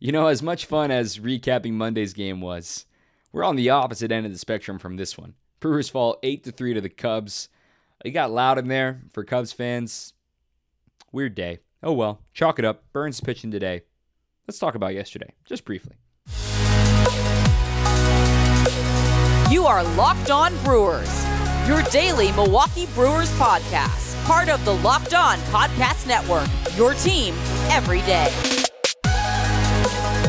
You know, as much fun as recapping Monday's game was, we're on the opposite end of the spectrum from this one. Brewers fall 8 to 3 to the Cubs. It got loud in there for Cubs fans. Weird day. Oh well, chalk it up. Burnes pitching today. Let's talk about yesterday, just briefly. You are Locked On Brewers, your daily Milwaukee Brewers podcast, part of the Locked On Podcast Network, your team every day.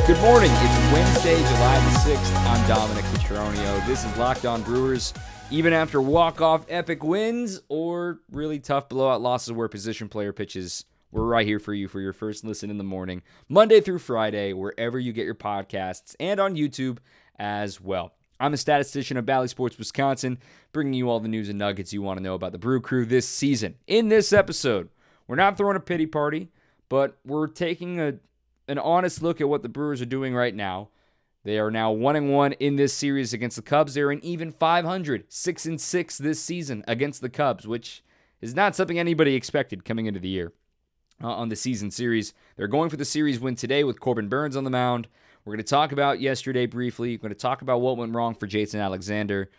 Good morning. It's Wednesday, July the 6th. I'm Dominic Petronio. This is Locked On Brewers. Even after walk-off epic wins or really tough blowout losses where position player pitches, we're right here for you for your first listen in the morning, Monday through Friday, wherever you get your podcasts and on YouTube as well. I'm a statistician of Bally Sports Wisconsin, bringing you all the news and nuggets you want to know about the Brew Crew this season. In this episode, we're not throwing a pity party, but we're taking a an honest look at what the Brewers are doing right now. They are now 1 and 1 in this series against the Cubs. They're an even 500, 6 and 6 this season against the Cubs, which is not something anybody expected coming into the year. Uh, on the season series. They're going for the series win today with Corbin Burnes on the mound. We're going to talk about yesterday briefly. We're going to talk about what went wrong for Jason Alexander.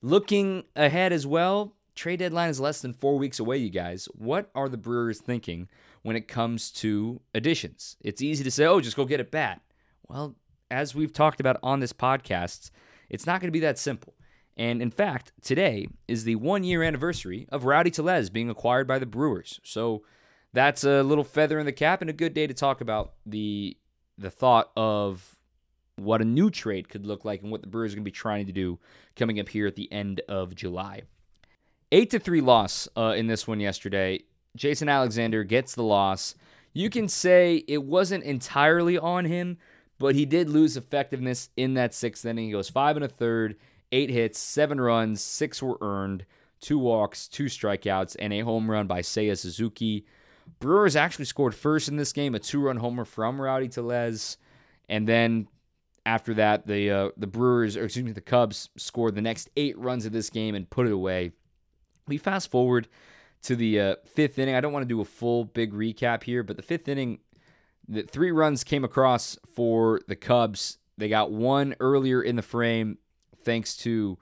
Looking ahead as well, trade deadline is less than four weeks away, you guys. What are the Brewers thinking when it comes to additions? It's easy to say, oh, just go get a bat. Well, as we've talked about on this podcast, it's not going to be that simple. And in fact, today is the one year anniversary of Rowdy Tellez being acquired by the Brewers. So that's a little feather in the cap and a good day to talk about the the thought of what a new trade could look like and what the Brewers are going to be trying to do coming up here at the end of July. Eight to three loss uh, in this one yesterday. Jason Alexander gets the loss. You can say it wasn't entirely on him, but he did lose effectiveness in that sixth inning. He goes five and a third, eight hits, seven runs, six were earned, two walks, two strikeouts, and a home run by Seiya Suzuki. Brewers actually scored first in this game, a two-run homer from Rowdy Tellez, and then after that, the uh, the Brewers, or excuse me, the Cubs scored the next eight runs of this game and put it away. We fast forward to the uh, fifth inning. I don't want to do a full big recap here, but the fifth inning, the three runs came across for the Cubs. They got one earlier in the frame thanks to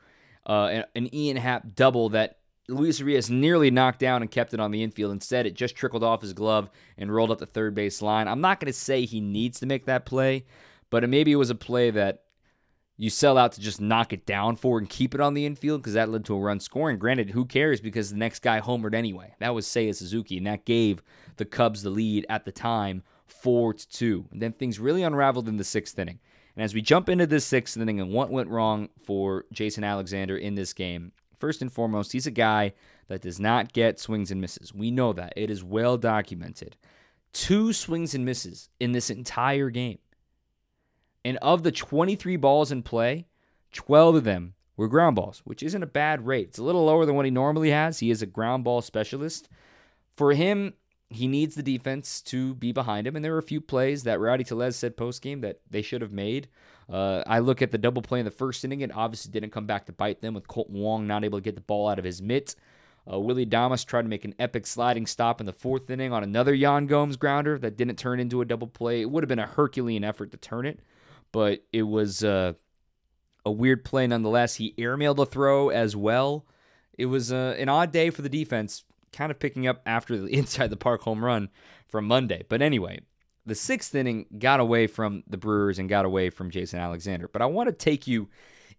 uh, an Ian Happ double that Luis Urias nearly knocked down and kept it on the infield. Instead, it just trickled off his glove and rolled up the third base line. I'm not going to say he needs to make that play, but maybe it was a play that you sell out to just knock it down for and keep it on the infield because that led to a run scoring. Granted, who cares because the next guy homered anyway. That was Seiya Suzuki, and that gave the Cubs the lead at the time, four to two. And then things really unraveled in the sixth inning. And as we jump into this sixth inning and what went wrong for Jason Alexander in this game, first and foremost, he's a guy that does not get swings and misses. We know that. It is well documented. Two swings and misses in this entire game. And of the 23 balls in play, 12 of them were ground balls, which isn't a bad rate. It's a little lower than what he normally has. He is a ground ball specialist. For him, he needs the defense to be behind him. And there were a few plays that Rowdy Tellez said post game that they should have made. Uh, I look at the double play in the first inning. It obviously didn't come back to bite them with Kolten Wong not able to get the ball out of his mitt. Uh, Willy Adames tried to make an epic sliding stop in the fourth inning on another Yan Gomes grounder that didn't turn into a double play. It would have been a Herculean effort to turn it but it was uh, a weird play nonetheless. He airmailed a throw as well. It was uh, an odd day for the defense, kind of picking up after the inside the park home run from Monday. But anyway, the sixth inning got away from the Brewers and got away from Jason Alexander. But I want to take you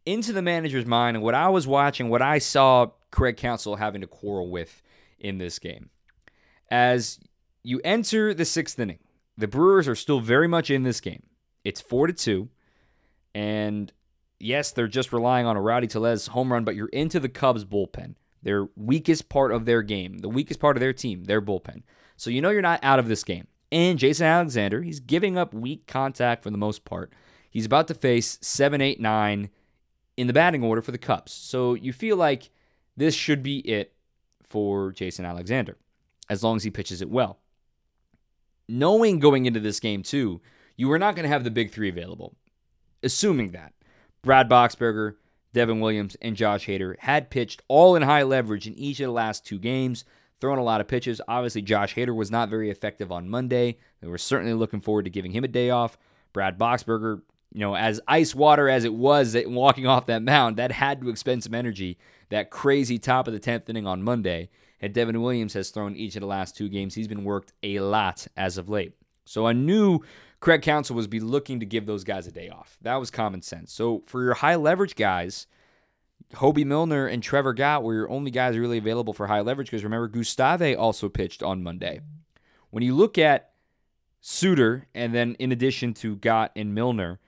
into the manager's mind and what I was watching, what I saw Craig Counsell having to quarrel with in this game. As you enter the sixth inning, the Brewers are still very much in this game. It's four to two, and yes, they're just relying on a Rowdy Tellez home run, but you're into the Cubs bullpen, their weakest part of their game, the weakest part of their team, their bullpen. So you know you're not out of this game. And Jason Alexander, he's giving up weak contact for the most part. He's about to face seven, eight, nine in the batting order for the Cubs. So you feel like this should be it for Jason Alexander, as long as he pitches it well. Knowing going into this game, too, you were not going to have the big three available. Assuming that Brad Boxberger, Devin Williams, and Josh Hader had pitched all in high leverage in each of the last two games, throwing a lot of pitches. Obviously, Josh Hader was not very effective on Monday. They were certainly looking forward to giving him a day off. Brad Boxberger, you know, as ice water as it was walking off that mound, that had to expend some energy. That crazy top of the 10th inning on Monday. And Devin Williams has thrown each of the last two games. He's been worked a lot as of late. So I knew Craig Counsell was be looking to give those guys a day off. That was common sense. So for your high leverage guys, Hoby Milner and Trevor Gott were your only guys really available for high leverage because remember, Gustave also pitched on Monday. When you look at Suter, and then in addition to Gott and Milner,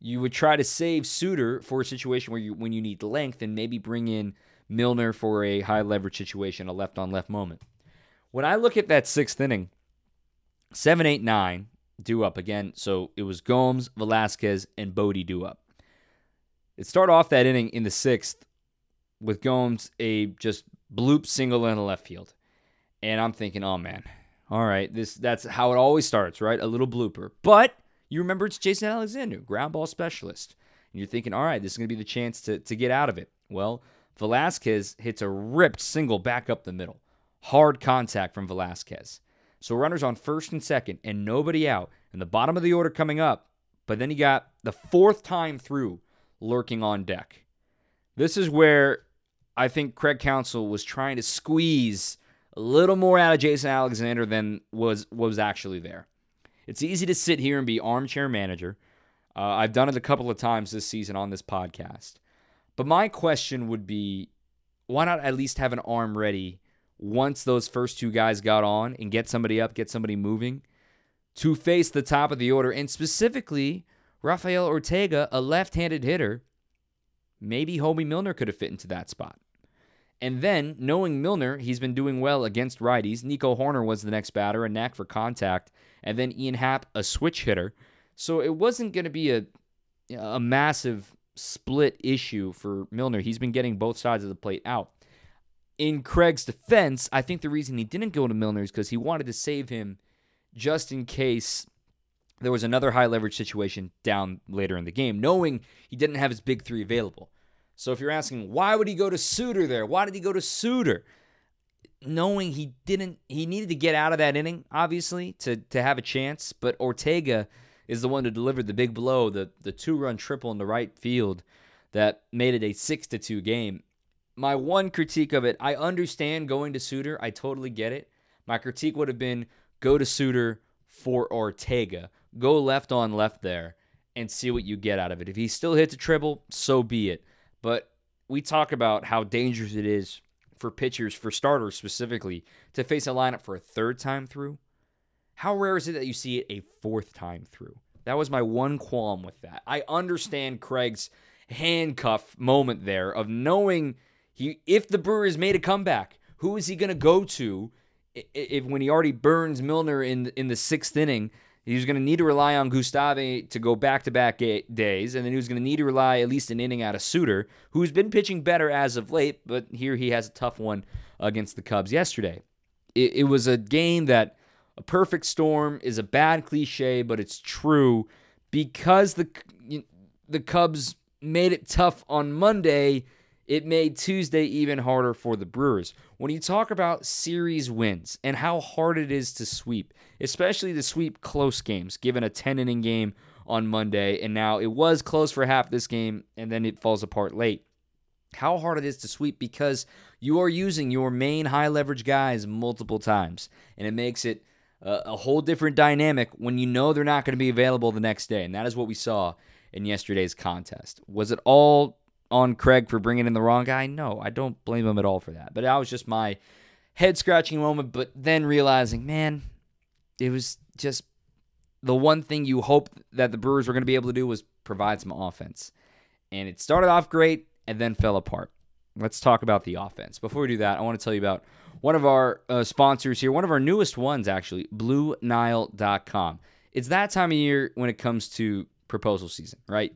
you would try to save Suter for a situation where you when you need length and maybe bring in Milner for a high leverage situation, a left on left moment. When I look at that sixth inning, seven, eight, nine, do up again. So it was Gomes, Velasquez, and Bodie do up. It started off that inning in the sixth with Gomes a just bloop single in the left field. And I'm thinking, oh man, all right, this that's how it always starts, right? A little blooper. But you remember it's Jason Alexander, ground ball specialist. And you're thinking, all right, this is gonna be the chance to, to get out of it. Well, Velasquez hits a ripped single back up the middle. Hard contact from Velasquez. So runners on first and second and nobody out. And the bottom of the order coming up. But then you got the fourth time through lurking on deck. This is where I think Craig Counsell was trying to squeeze a little more out of Jason Alexander than was was actually there. It's easy to sit here and be armchair manager. Uh, I've done it a couple of times this season on this podcast. But my question would be why not at least have an arm ready once those first two guys got on and get somebody up, get somebody moving to face the top of the order and specifically Rafael Ortega, a left-handed hitter, maybe Hoby Milner could have fit into that spot. And then, knowing Milner, he's been doing well against righties. Nico Hoerner was the next batter, a knack for contact, and then Ian Happ, a switch hitter. So it wasn't going to be a a massive split issue for Milner. He's been getting both sides of the plate out. In Craig's defense, I think the reason he didn't go to Milner is because he wanted to save him just in case there was another high leverage situation down later in the game, knowing he didn't have his big three available. So if you're asking why would he go to Suter there? Why did he go to Suter? Knowing he didn't he needed to get out of that inning, obviously, to to have a chance, but Ortega is the one who delivered the big blow, the the two-run triple in the right field that made it a 6 to 2 game. My one critique of it, I understand going to Suter, I totally get it. My critique would have been go to Suter for Ortega go left on left there and see what you get out of it. If he still hits a triple, so be it. But we talk about how dangerous it is for pitchers, for starters specifically, to face a lineup for a third time through. How rare is it that you see it a fourth time through? That was my one qualm with that. I understand Craig's handcuff moment there of knowing he if the Brewers made a comeback, who is he going to go to if when he already burns Milner in in the sixth inning He's going to need to rely on Gustave to go back to back days, and then he was going to need to rely at least an inning out of Suter, who's been pitching better as of late, but here he has a tough one against the Cubs yesterday. It, it was a game that a perfect storm is a bad cliche, but it's true because the the Cubs made it tough on Monday it made Tuesday even harder for the Brewers. When you talk about series wins and how hard it is to sweep, especially to sweep close games, given a 10 inning game on Monday, and now it was close for half this game, and then it falls apart late. How hard it is to sweep because you are using your main high leverage guys multiple times, and it makes it a, a whole different dynamic when you know they're not going to be available the next day, and that is what we saw in yesterday's contest. Was it all on Craig for bringing in the wrong guy? No, I don't blame him at all for that. But that was just my head scratching moment. But then realizing, man, it was just the one thing you hoped that the Brewers were going to be able to do was provide some offense. And it started off great and then fell apart. Let's talk about the offense. Before we do that, I want to tell you about one of our uh, sponsors here, one of our newest ones, actually, BlueNile.com. It's that time of year when it comes to proposal season, right?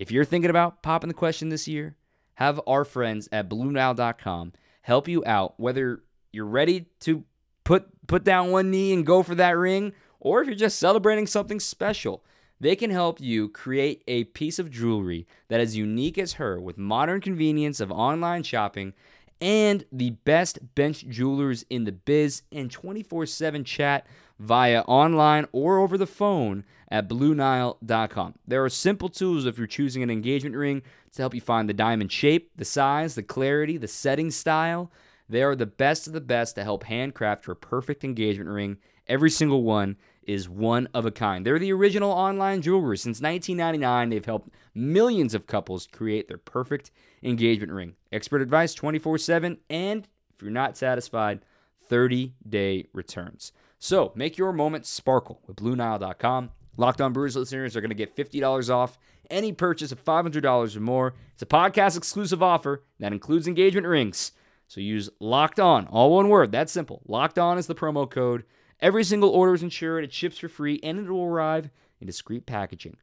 If you're thinking about popping the question this year, have our friends at BlueNile.com help you out, whether you're ready to put put down one knee and go for that ring, or if you're just celebrating something special. They can help you create a piece of jewelry that is unique as her with modern convenience of online shopping and the best bench jewelers in the biz and 24 7 chat via online or over the phone at BlueNile.com. There are simple tools if you're choosing an engagement ring to help you find the diamond shape, the size, the clarity, the setting style. They are the best of the best to help handcraft your perfect engagement ring. Every single one is one of a kind. They're the original online jewelry. Since 1999, they've helped millions of couples create their perfect engagement ring. Expert advice 24 7, and if you're not satisfied, 30 day returns. So make your moment sparkle with BlueNile.com. Locked on Brewers listeners are going to get $50 off any purchase of $500 or more. It's a podcast exclusive offer that includes engagement rings. So use Locked On, all one word. That's simple. Locked On is the promo code. Every single order is insured, it ships for free, and it will arrive in discreet packaging.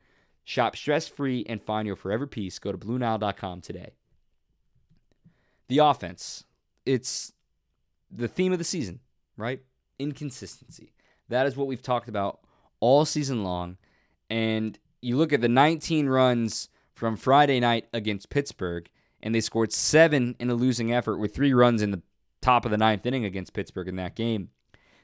Shop stress free and find your forever peace. Go to BlueNile.com today. The offense. It's the theme of the season, right? Inconsistency. That is what we've talked about all season long. And you look at the 19 runs from Friday night against Pittsburgh, and they scored seven in a losing effort with three runs in the top of the ninth inning against Pittsburgh in that game.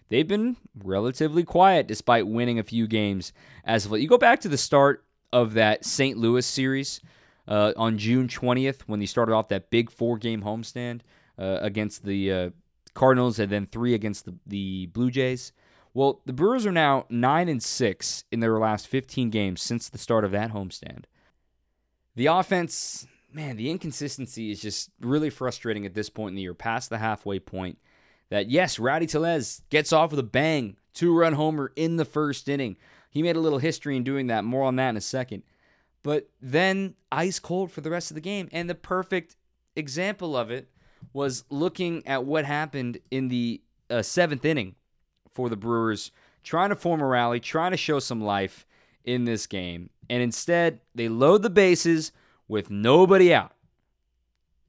They've been relatively quiet despite winning a few games as of late. You go back to the start of that St. Louis series uh, on June 20th when they started off that big four game homestand uh, against the uh, Cardinals and then three against the, the Blue Jays. Well, the Brewers are now 9 and 6 in their last 15 games since the start of that homestand. The offense, man, the inconsistency is just really frustrating at this point in the year, past the halfway point. That yes, Rowdy Tellez gets off with a bang, two run homer in the first inning. He made a little history in doing that. More on that in a second. But then ice cold for the rest of the game. And the perfect example of it was looking at what happened in the uh, seventh inning for the Brewers, trying to form a rally, trying to show some life in this game. And instead, they load the bases with nobody out.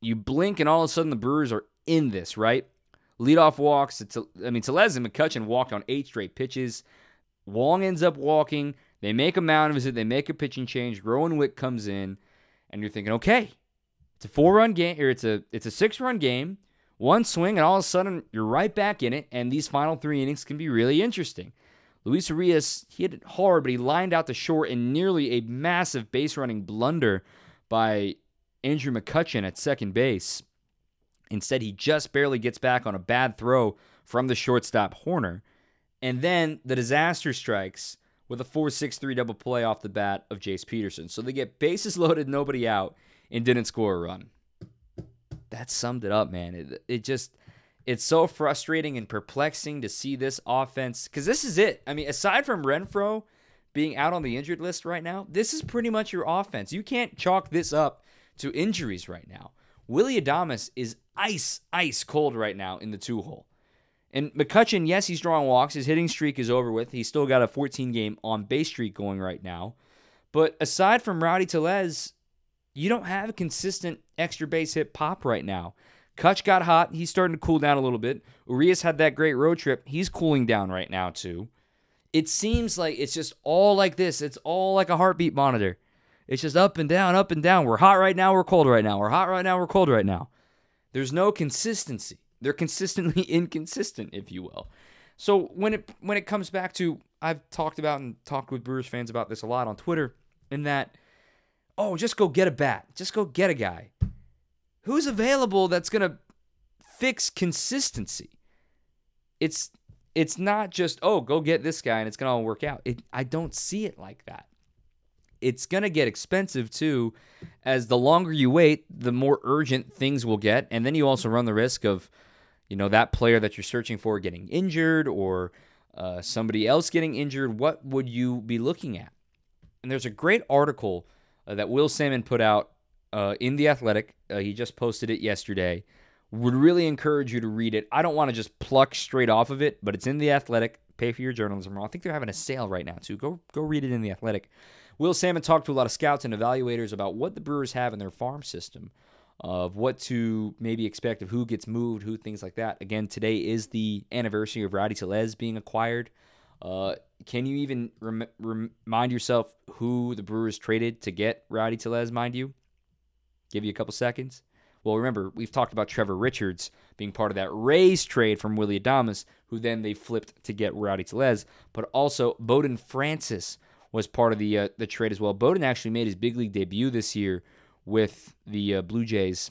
You blink, and all of a sudden, the Brewers are in this, right? Leadoff walks. I mean, Tellez and McCutchen walked on eight straight pitches. Wong ends up walking. They make a mound visit. They make a pitching change. Rowan Wick comes in, and you're thinking, okay, it's a four run game, or it's a it's a six run game. One swing, and all of a sudden you're right back in it, and these final three innings can be really interesting. Luis Urias hit it hard, but he lined out the short in nearly a massive base running blunder by Andrew McCutchen at second base. Instead, he just barely gets back on a bad throw from the shortstop Hoerner. And then the disaster strikes with a 4 6 3 double play off the bat of Jace Peterson. So they get bases loaded, nobody out, and didn't score a run. That summed it up, man. It, it just, it's so frustrating and perplexing to see this offense because this is it. I mean, aside from Renfroe being out on the injured list right now, this is pretty much your offense. You can't chalk this up to injuries right now. Willy Adames is ice, ice cold right now in the two hole. And McCutchen, yes, he's drawing walks. His hitting streak is over with. He's still got a 14 game on base streak going right now. But aside from Rowdy Tellez, you don't have a consistent extra base hit pop right now. Kutch got hot. He's starting to cool down a little bit. Urias had that great road trip. He's cooling down right now, too. It seems like it's just all like this. It's all like a heartbeat monitor. It's just up and down, up and down. We're hot right now, we're cold right now. We're hot right now, we're cold right now. There's no consistency. They're consistently inconsistent, if you will. So when it when it comes back to I've talked about and talked with Brewers fans about this a lot on Twitter, in that, oh, just go get a bat. Just go get a guy. Who's available that's gonna fix consistency? It's it's not just, oh, go get this guy and it's gonna all work out. It I don't see it like that it's going to get expensive too as the longer you wait the more urgent things will get and then you also run the risk of you know that player that you're searching for getting injured or uh, somebody else getting injured what would you be looking at and there's a great article uh, that will Sammon put out uh, in the athletic. Uh, he just posted it yesterday. Would really encourage you to read it. I don't want to just pluck straight off of it but it's in the athletic. Pay for your journalism. I think they're having a sale right now too. Go go read it in the athletic. Will Sammon talked to a lot of scouts and evaluators about what the Brewers have in their farm system, of what to maybe expect of who gets moved, who things like that. Again, today is the anniversary of Rowdy Tellez being acquired. Uh, can you even rem- remind yourself who the Brewers traded to get Rowdy Tellez, mind you? Give you a couple seconds. Well, remember, we've talked about Trevor Richards being part of that Rays trade from Willy Adames, who then they flipped to get Rowdy Tellez, but also Bowden Francis was part of the uh, the trade as well. Bowden actually made his big league debut this year with the uh, Blue Jays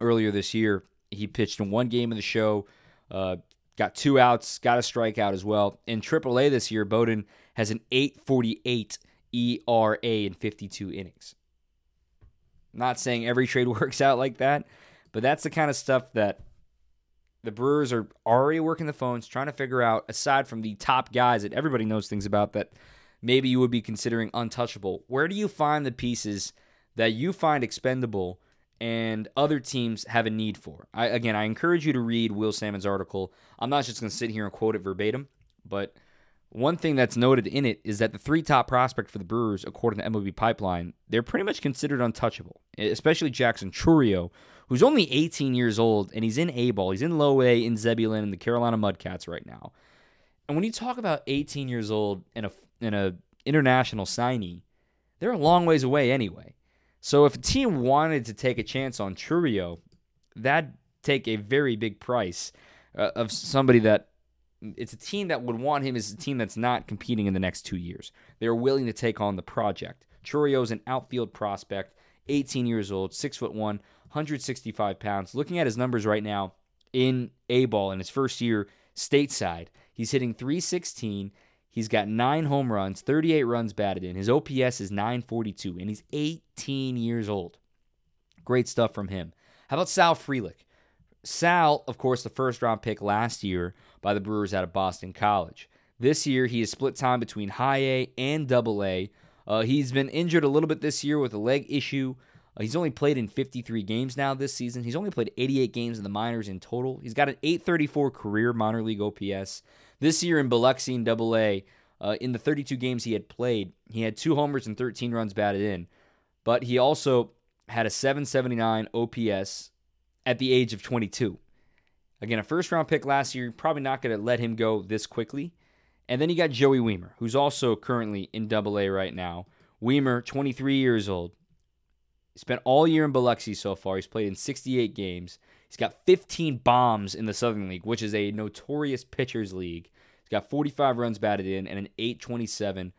earlier this year. He pitched in one game of the show, uh, got two outs, got a strikeout as well. In AAA this year, Bowden has an 8.48 ERA in 52 innings. Not saying every trade works out like that, but that's the kind of stuff that the Brewers are already working the phones, trying to figure out, aside from the top guys that everybody knows things about that maybe you would be considering untouchable. Where do you find the pieces that you find expendable and other teams have a need for? I, again, I encourage you to read Will Sammon's article. I'm not just going to sit here and quote it verbatim, but one thing that's noted in it is that the three top prospects for the Brewers, according to MLB Pipeline, they're pretty much considered untouchable, especially Jackson Chourio, who's only 18 years old, and he's in A ball. He's in low A in Zebulon and the Carolina Mudcats right now. And when you talk about 18 years old in a in a international signee, they're a long ways away anyway. So if a team wanted to take a chance on Chourio, that'd take a very big price uh, of somebody that it's a team that would want him is a team that's not competing in the next two years. They're willing to take on the project. Chourio's an outfield prospect, 18 years old, six foot one, 165 pounds. Looking at his numbers right now in A ball in his first year stateside, he's hitting 316. He's got nine home runs, 38 runs batted in. His OPS is 942, and he's 18 years old. Great stuff from him. How about Sal Frelick? Sal, of course, the first round pick last year by the Brewers out of Boston College. This year, he has split time between high A and double A. Uh, he's been injured a little bit this year with a leg issue. Uh, he's only played in 53 games now this season. He's only played 88 games in the minors in total. He's got an 834 career minor league OPS. This year in Biloxi in double A, uh, in the 32 games he had played, he had two homers and 13 runs batted in. But he also had a 779 OPS at the age of 22. Again, a first round pick last year, probably not going to let him go this quickly. And then you got Joey Wiemer, who's also currently in Double A right now. Wiemer, 23 years old. Spent all year in Biloxi so far. He's played in 68 games. He's got 15 bombs in the Southern League, which is a notorious pitchers league. He's got 45 runs batted in and an 827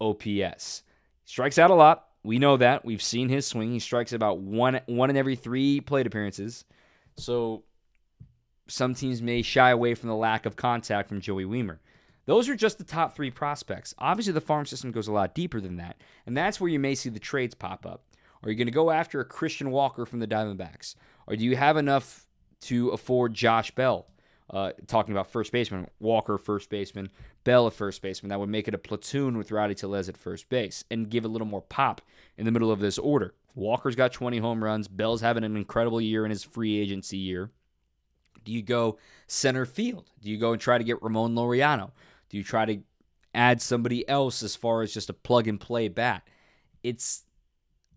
OPS. Strikes out a lot. We know that. We've seen his swing. He strikes about one one in every three plate appearances. So some teams may shy away from the lack of contact from Joey Wiemer. Those are just the top three prospects. Obviously, the farm system goes a lot deeper than that, and that's where you may see the trades pop up. Are you going to go after a Christian Walker from the Diamondbacks? Or do you have enough to afford Josh Bell? Uh, talking about first baseman, Walker first baseman, Bell at first baseman. That would make it a platoon with Rowdy Tellez at first base and give a little more pop in the middle of this order. Walker's got 20 home runs. Bell's having an incredible year in his free agency year. Do you go center field? Do you go and try to get Ramon Laureano? Do you try to add somebody else as far as just a plug and play bat? It's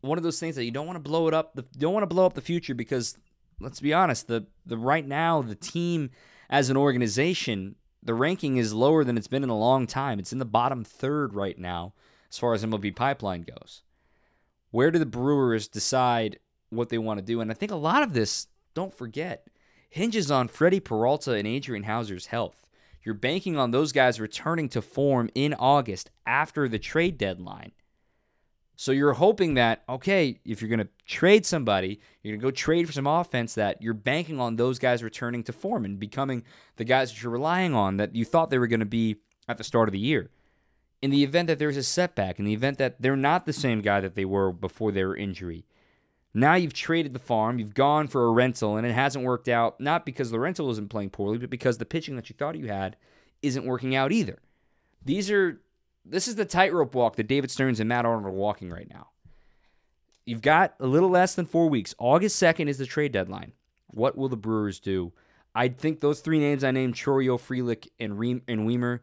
one of those things that you don't want to blow it up. The, you don't want to blow up the future because let's be honest, the the right now the team as an organization, the ranking is lower than it's been in a long time. It's in the bottom third right now as far as MLB pipeline goes. Where do the Brewers decide what they want to do? And I think a lot of this, don't forget, hinges on Freddie Peralta and Adrian Houser's health. You're banking on those guys returning to form in August after the trade deadline. So you're hoping that, okay, if you're going to trade somebody, you're going to go trade for some offense that you're banking on those guys returning to form and becoming the guys that you're relying on that you thought they were going to be at the start of the year. In the event that there's a setback, in the event that they're not the same guy that they were before their injury, now you've traded the farm, you've gone for a rental, and it hasn't worked out, not because the rental isn't playing poorly, but because the pitching that you thought you had isn't working out either. These are this is the tightrope walk that David Stearns and Matt Arnold are walking right now. You've got a little less than four weeks. August 2nd is the trade deadline. What will the Brewers do? I think those three names I named, Chourio, Frelick, and, Ream- and Wiemer,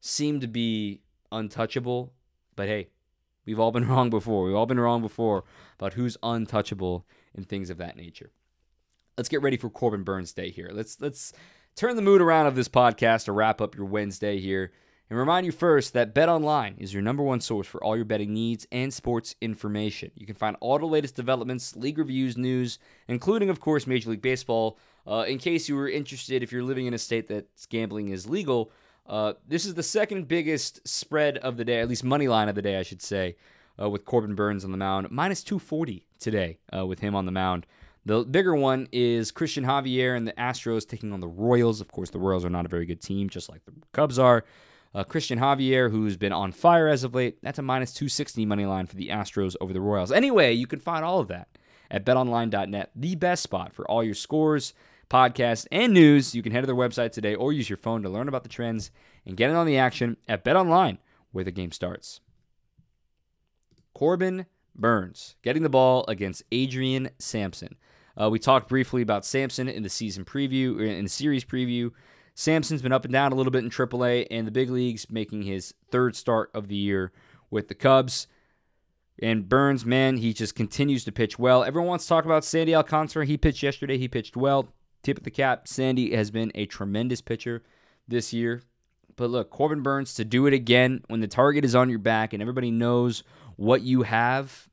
seem to be untouchable. But hey, We've all been wrong before. We've all been wrong before about who's untouchable and things of that nature. Let's get ready for Corbin Burnes Day here. Let's let's turn the mood around of this podcast to wrap up your Wednesday here And remind you first that BetOnline is your number one source for all your betting needs and sports information. You can find all the latest developments, league reviews, news, including, of course, Major League Baseball. Uh, in case you were interested, if you're living in a state that gambling is legal, uh, this is the second biggest spread of the day, at least money line of the day, I should say, uh, with Corbin Burnes on the mound. Minus 240 today uh, with him on the mound. The bigger one is Cristian Javier and the Astros taking on the Royals. Of course, the Royals are not a very good team, just like the Cubs are. Uh, Cristian Javier, who's been on fire as of late, that's a minus 260 money line for the Astros over the Royals. Anyway, you can find all of that at betonline.net, the best spot for all your scores, podcasts, and news. You can head to their website today or use your phone to learn about the trends and get in on the action at BetOnline, where the game starts. Corbin Burnes getting the ball against Adrian Sampson. Uh, we talked briefly about Sampson in the season preview, in the series preview. Sampson's been up and down a little bit in AAA and the big leagues, making his third start of the year with the Cubs. And Burnes, man, he just continues to pitch well. Everyone wants to talk about Sandy Alcantara. He pitched yesterday. He pitched well. Tip of the cap. Sandy has been a tremendous pitcher this year. But look, Corbin Burnes to do it again when the target is on your back and everybody knows what you have,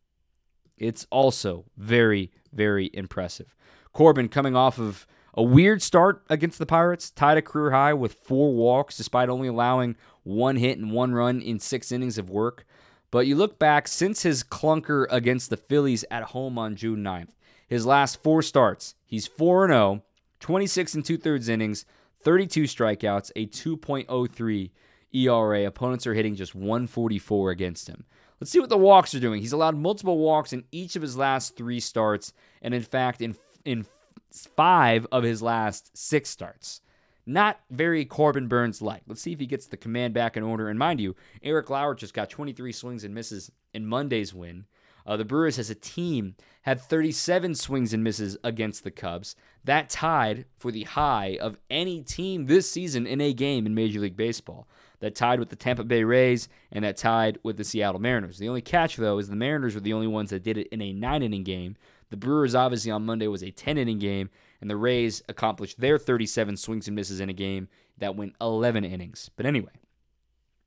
it's also very, very impressive. Corbin coming off of a weird start against the Pirates, tied a career high with four walks despite only allowing one hit and one run in six innings of work. But you look back since his clunker against the Phillies at home on June 9th, his last four starts, he's 4 0, 26 and two thirds innings, 32 strikeouts, a 2.03 ERA. Opponents are hitting just 144 against him. Let's see what the walks are doing. He's allowed multiple walks in each of his last three starts, and in fact, in in five of his last six starts. Not very Corbin Burnes like. Let's see if he gets the command back in order. And mind you, Eric Lauer just got 23 swings and misses in Monday's win. Uh, the Brewers, as a team, had 37 swings and misses against the Cubs. That tied for the high of any team this season in a game in Major League Baseball that tied with the Tampa Bay Rays and that tied with the Seattle Mariners. The only catch, though, is the Mariners were the only ones that did it in a nine inning game. The Brewers, obviously, on Monday was a 10 inning game, and the Rays accomplished their 37 swings and misses in a game that went 11 innings. But anyway,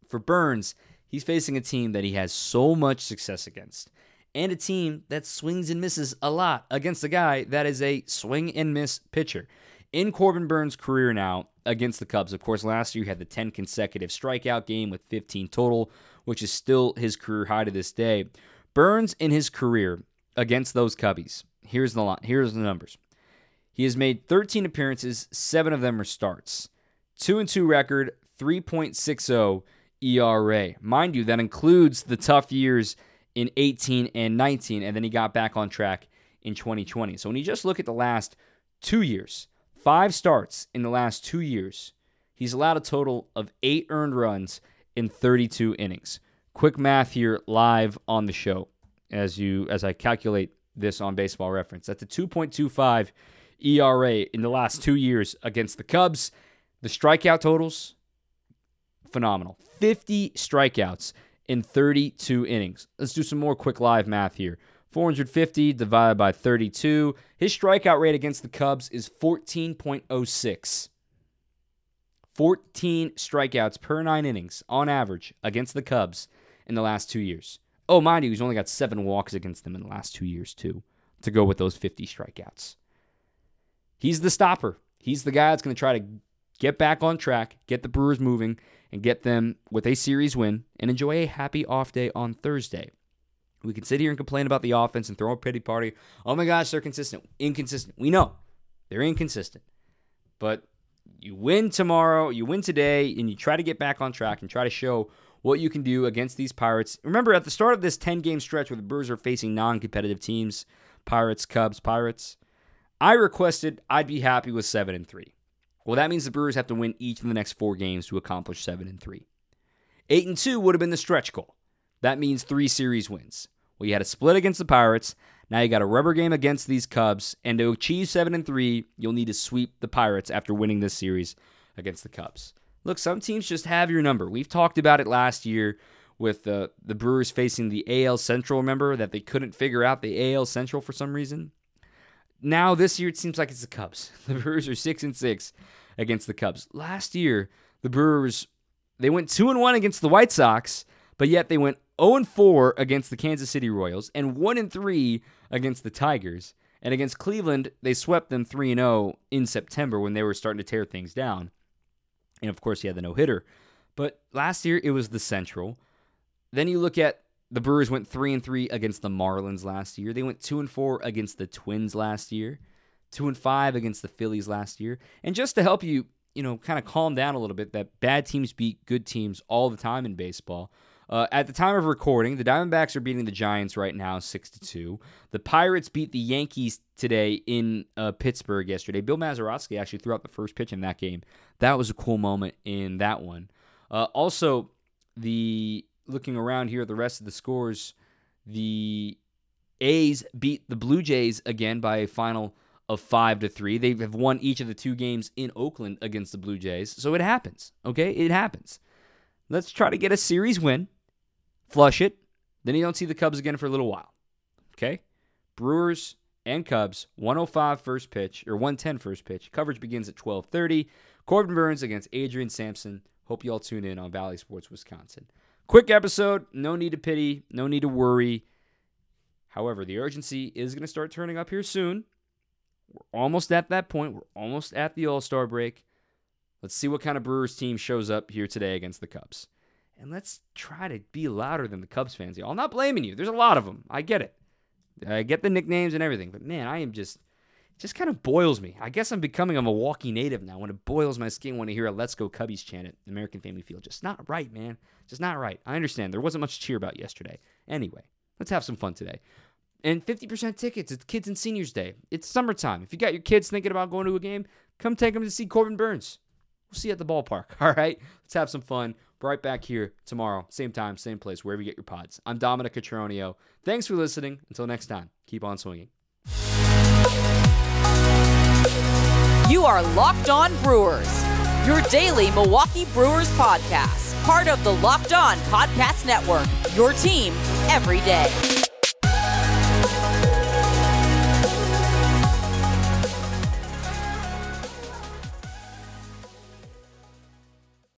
for Burnes, he's facing a team that he has so much success against. And a team that swings and misses a lot against a guy that is a swing and miss pitcher. In Corbin Burnes' career now, against the Cubs. Of course, last year he had the 10 consecutive strikeout game with 15 total, which is still his career high to this day. Burns in his career against those Cubbies. Here's the line, here's the numbers. He has made 13 appearances, 7 of them are starts. 2 and 2 record, 3.60 ERA. Mind you, that includes the tough years in 18 and 19 and then he got back on track in 2020. So when you just look at the last 2 years, five starts in the last two years. He's allowed a total of eight earned runs in 32 innings. Quick math here live on the show as you as I calculate this on baseball reference. That's a 2.25 ERA in the last two years against the Cubs. The strikeout totals, phenomenal. 50 strikeouts in 32 innings. Let's do some more quick live math here. 450 divided by 32. His strikeout rate against the Cubs is 14.06. 14 strikeouts per nine innings on average against the Cubs in the last two years. Oh, mind you, he's only got seven walks against them in the last two years, too, to go with those 50 strikeouts. He's the stopper. He's the guy that's going to try to get back on track, get the Brewers moving, and get them with a series win and enjoy a happy off day on Thursday. We can sit here and complain about the offense and throw a pity party. Oh my gosh, they're consistent. Inconsistent. We know they're inconsistent. But you win tomorrow, you win today, and you try to get back on track and try to show what you can do against these Pirates. Remember, at the start of this 10 game stretch where the Brewers are facing non competitive teams Pirates, Cubs, Pirates I requested I'd be happy with 7 and 3. Well, that means the Brewers have to win each of the next four games to accomplish 7 and 3. 8 and 2 would have been the stretch goal. That means three series wins. Well, you had a split against the Pirates. Now you got a rubber game against these Cubs, and to achieve seven and three, you'll need to sweep the Pirates after winning this series against the Cubs. Look, some teams just have your number. We've talked about it last year with the the Brewers facing the AL Central. Remember that they couldn't figure out the AL Central for some reason. Now this year it seems like it's the Cubs. The Brewers are six and six against the Cubs. Last year the Brewers they went 2 and 1 against the White Sox, but yet they went 0 and 4 against the Kansas City Royals and 1 and 3 against the Tigers. And against Cleveland, they swept them 3 and 0 in September when they were starting to tear things down. And of course, he had the no-hitter. But last year it was the Central. Then you look at the Brewers went 3 and 3 against the Marlins last year. They went 2 and 4 against the Twins last year. 2 and 5 against the Phillies last year. And just to help you, you know, kind of calm down a little bit that bad teams beat good teams all the time in baseball. Uh, at the time of recording, the Diamondbacks are beating the Giants right now, six to two. The Pirates beat the Yankees today in uh, Pittsburgh yesterday. Bill Mazeroski actually threw out the first pitch in that game. That was a cool moment in that one. Uh, also, the looking around here at the rest of the scores, the A's beat the Blue Jays again by a final of five to three. They have won each of the two games in Oakland against the Blue Jays, so it happens. Okay, it happens. Let's try to get a series win, flush it, then you don't see the Cubs again for a little while. Okay, Brewers and Cubs, 105 first pitch or 110 first pitch. Coverage begins at 12:30. Corbin Burnes against Adrian Sampson. Hope you all tune in on Bally Sports Wisconsin. Quick episode, no need to pity, no need to worry. However, the urgency is going to start turning up here soon. We're almost at that point. We're almost at the All Star break. Let's see what kind of Brewers team shows up here today against the Cubs. And let's try to be louder than the Cubs fans. Y'all. I'm not blaming you. There's a lot of them. I get it. I get the nicknames and everything. But man, I am just it just kind of boils me. I guess I'm becoming a Milwaukee native now. When it boils my skin when I hear a "Let's Go Cubbies" chant at American Family Field, just not right, man. Just not right. I understand there wasn't much cheer about yesterday. Anyway, let's have some fun today. And 50% tickets. It's Kids and Seniors Day. It's summertime. If you got your kids thinking about going to a game, come take them to see Corbin Burnes. We'll see you at the ballpark. All right. Let's have some fun. Right back here tomorrow, same time, same place, wherever you get your pods. I'm Dominic Catronio. Thanks for listening. Until next time, keep on swinging. You are Locked On Brewers, your daily Milwaukee Brewers podcast, part of the Locked On Podcast Network, your team every day.